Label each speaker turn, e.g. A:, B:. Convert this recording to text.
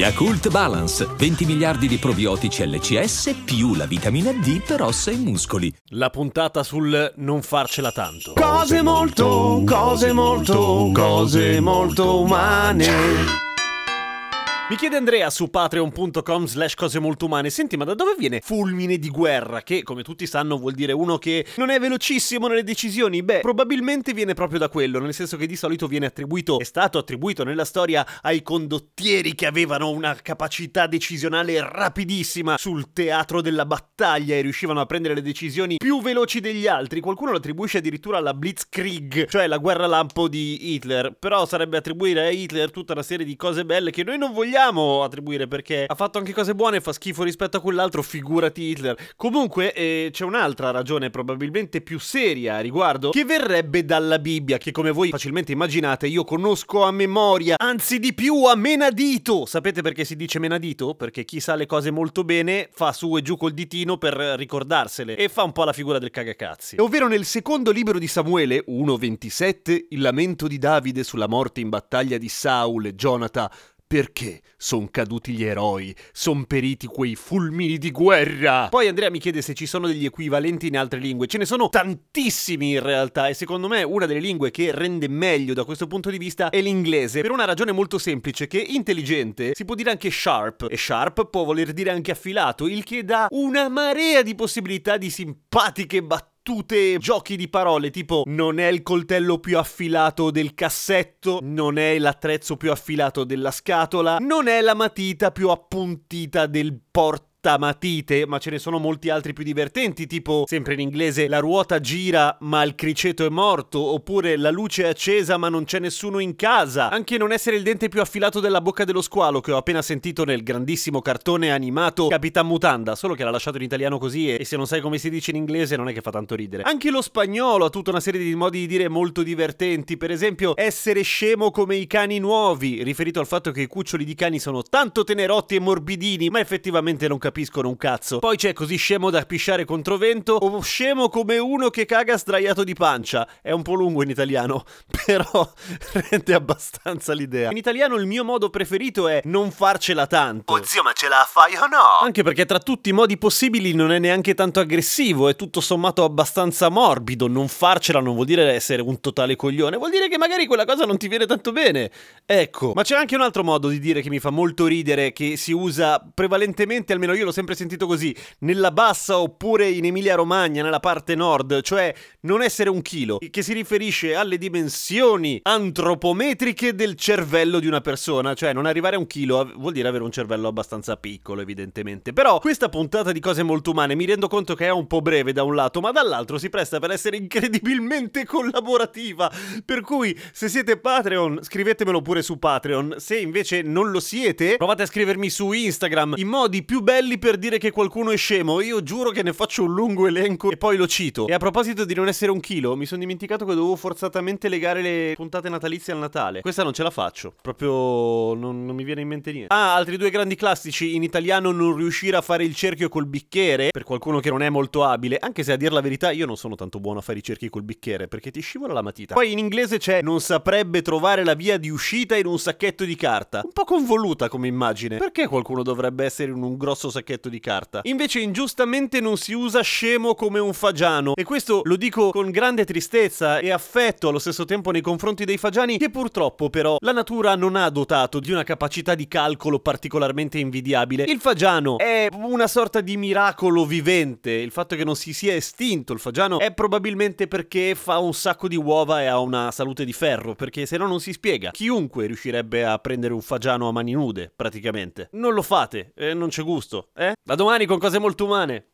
A: Yakult Balance, 20 miliardi di probiotici LCS più la vitamina D per ossa e muscoli.
B: La puntata sul non farcela tanto.
C: Cose molto, cose molto, cose molto umane.
B: Mi chiede Andrea su patreon.com slash cose molto umane. Senti ma da dove viene fulmine di guerra? Che come tutti sanno vuol dire uno che non è velocissimo nelle decisioni? Beh probabilmente viene proprio da quello Nel senso che di solito viene attribuito È stato attribuito nella storia ai condottieri Che avevano una capacità decisionale rapidissima. Sul teatro della battaglia E riuscivano a prendere le decisioni più veloci degli altri. Qualcuno lo attribuisce addirittura alla Blitzkrieg Cioè la guerra lampo di Hitler. Però sarebbe attribuire a Hitler tutta una serie di cose belle Che noi non vogliamo vogliamo attribuire perché ha fatto anche cose buone e fa schifo rispetto a quell'altro, figurati Hitler. Comunque eh, c'è un'altra ragione probabilmente più seria a riguardo che verrebbe dalla Bibbia che come voi facilmente immaginate io conosco a memoria, anzi di più a menadito. Sapete perché si dice menadito? Perché chi sa le cose molto bene fa su e giù col ditino per ricordarsele e fa un po' la figura del cagacazzi. Ovvero nel secondo libro di Samuele 1.27 il lamento di Davide sulla morte in battaglia di Saul e Jonathan perché son caduti gli eroi? Son periti quei fulmini di guerra? Poi Andrea mi chiede se ci sono degli equivalenti in altre lingue. Ce ne sono tantissimi in realtà e secondo me una delle lingue che rende meglio da questo punto di vista è l'inglese. Per una ragione molto semplice che intelligente si può dire anche sharp e sharp può voler dire anche affilato, il che dà una marea di possibilità di simpatiche battute battute, giochi di parole, tipo non è il coltello più affilato del cassetto, non è l'attrezzo più affilato della scatola, non è la matita più appuntita del porto matite, ma ce ne sono molti altri più divertenti, tipo sempre in inglese la ruota gira ma il criceto è morto, oppure la luce è accesa ma non c'è nessuno in casa. Anche non essere il dente più affilato della bocca dello squalo che ho appena sentito nel grandissimo cartone animato Capitan Mutanda, solo che l'ha lasciato in italiano così e se non sai come si dice in inglese non è che fa tanto ridere. Anche lo spagnolo ha tutta una serie di modi di dire molto divertenti, per esempio essere scemo come i cani nuovi, riferito al fatto che i cuccioli di cani sono tanto tenerotti e morbidini, ma effettivamente non capiscono capiscono un cazzo. Poi c'è così scemo da pisciare controvento o scemo come uno che caga sdraiato di pancia. È un po' lungo in italiano, però rende abbastanza l'idea. In italiano il mio modo preferito è non farcela tanto.
C: Oh zio, ma ce la fai o no?
B: Anche perché tra tutti i modi possibili non è neanche tanto aggressivo, è tutto sommato abbastanza morbido. Non farcela non vuol dire essere un totale coglione, vuol dire che magari quella cosa non ti viene tanto bene. Ecco, ma c'è anche un altro modo di dire che mi fa molto ridere, che si usa prevalentemente, almeno io io l'ho sempre sentito così, nella bassa oppure in Emilia Romagna, nella parte nord, cioè non essere un chilo, che si riferisce alle dimensioni antropometriche del cervello di una persona, cioè non arrivare a un chilo vuol dire avere un cervello abbastanza piccolo, evidentemente. Però questa puntata di cose molto umane mi rendo conto che è un po' breve da un lato, ma dall'altro si presta per essere incredibilmente collaborativa. Per cui, se siete Patreon, scrivetemelo pure su Patreon. Se invece non lo siete, provate a scrivermi su Instagram i modi più belli quelli per dire che qualcuno è scemo. Io giuro che ne faccio un lungo elenco e poi lo cito. E a proposito di non essere un chilo, mi sono dimenticato che dovevo forzatamente legare le puntate natalizie al Natale. Questa non ce la faccio. Proprio non, non mi viene in mente niente. Ah, altri due grandi classici. In italiano non riuscire a fare il cerchio col bicchiere. Per qualcuno che non è molto abile. Anche se a dir la verità io non sono tanto buono a fare i cerchi col bicchiere. Perché ti scivola la matita. Poi in inglese c'è non saprebbe trovare la via di uscita in un sacchetto di carta. Un po' convoluta come immagine. Perché qualcuno dovrebbe essere in un grosso sacchetto sacchetto di carta. Invece ingiustamente non si usa scemo come un fagiano e questo lo dico con grande tristezza e affetto allo stesso tempo nei confronti dei fagiani che purtroppo però la natura non ha dotato di una capacità di calcolo particolarmente invidiabile. Il fagiano è una sorta di miracolo vivente, il fatto che non si sia estinto il fagiano è probabilmente perché fa un sacco di uova e ha una salute di ferro, perché se no non si spiega. Chiunque riuscirebbe a prendere un fagiano a mani nude, praticamente. Non lo fate, eh, non c'è gusto. Eh? Da domani con cose molto umane.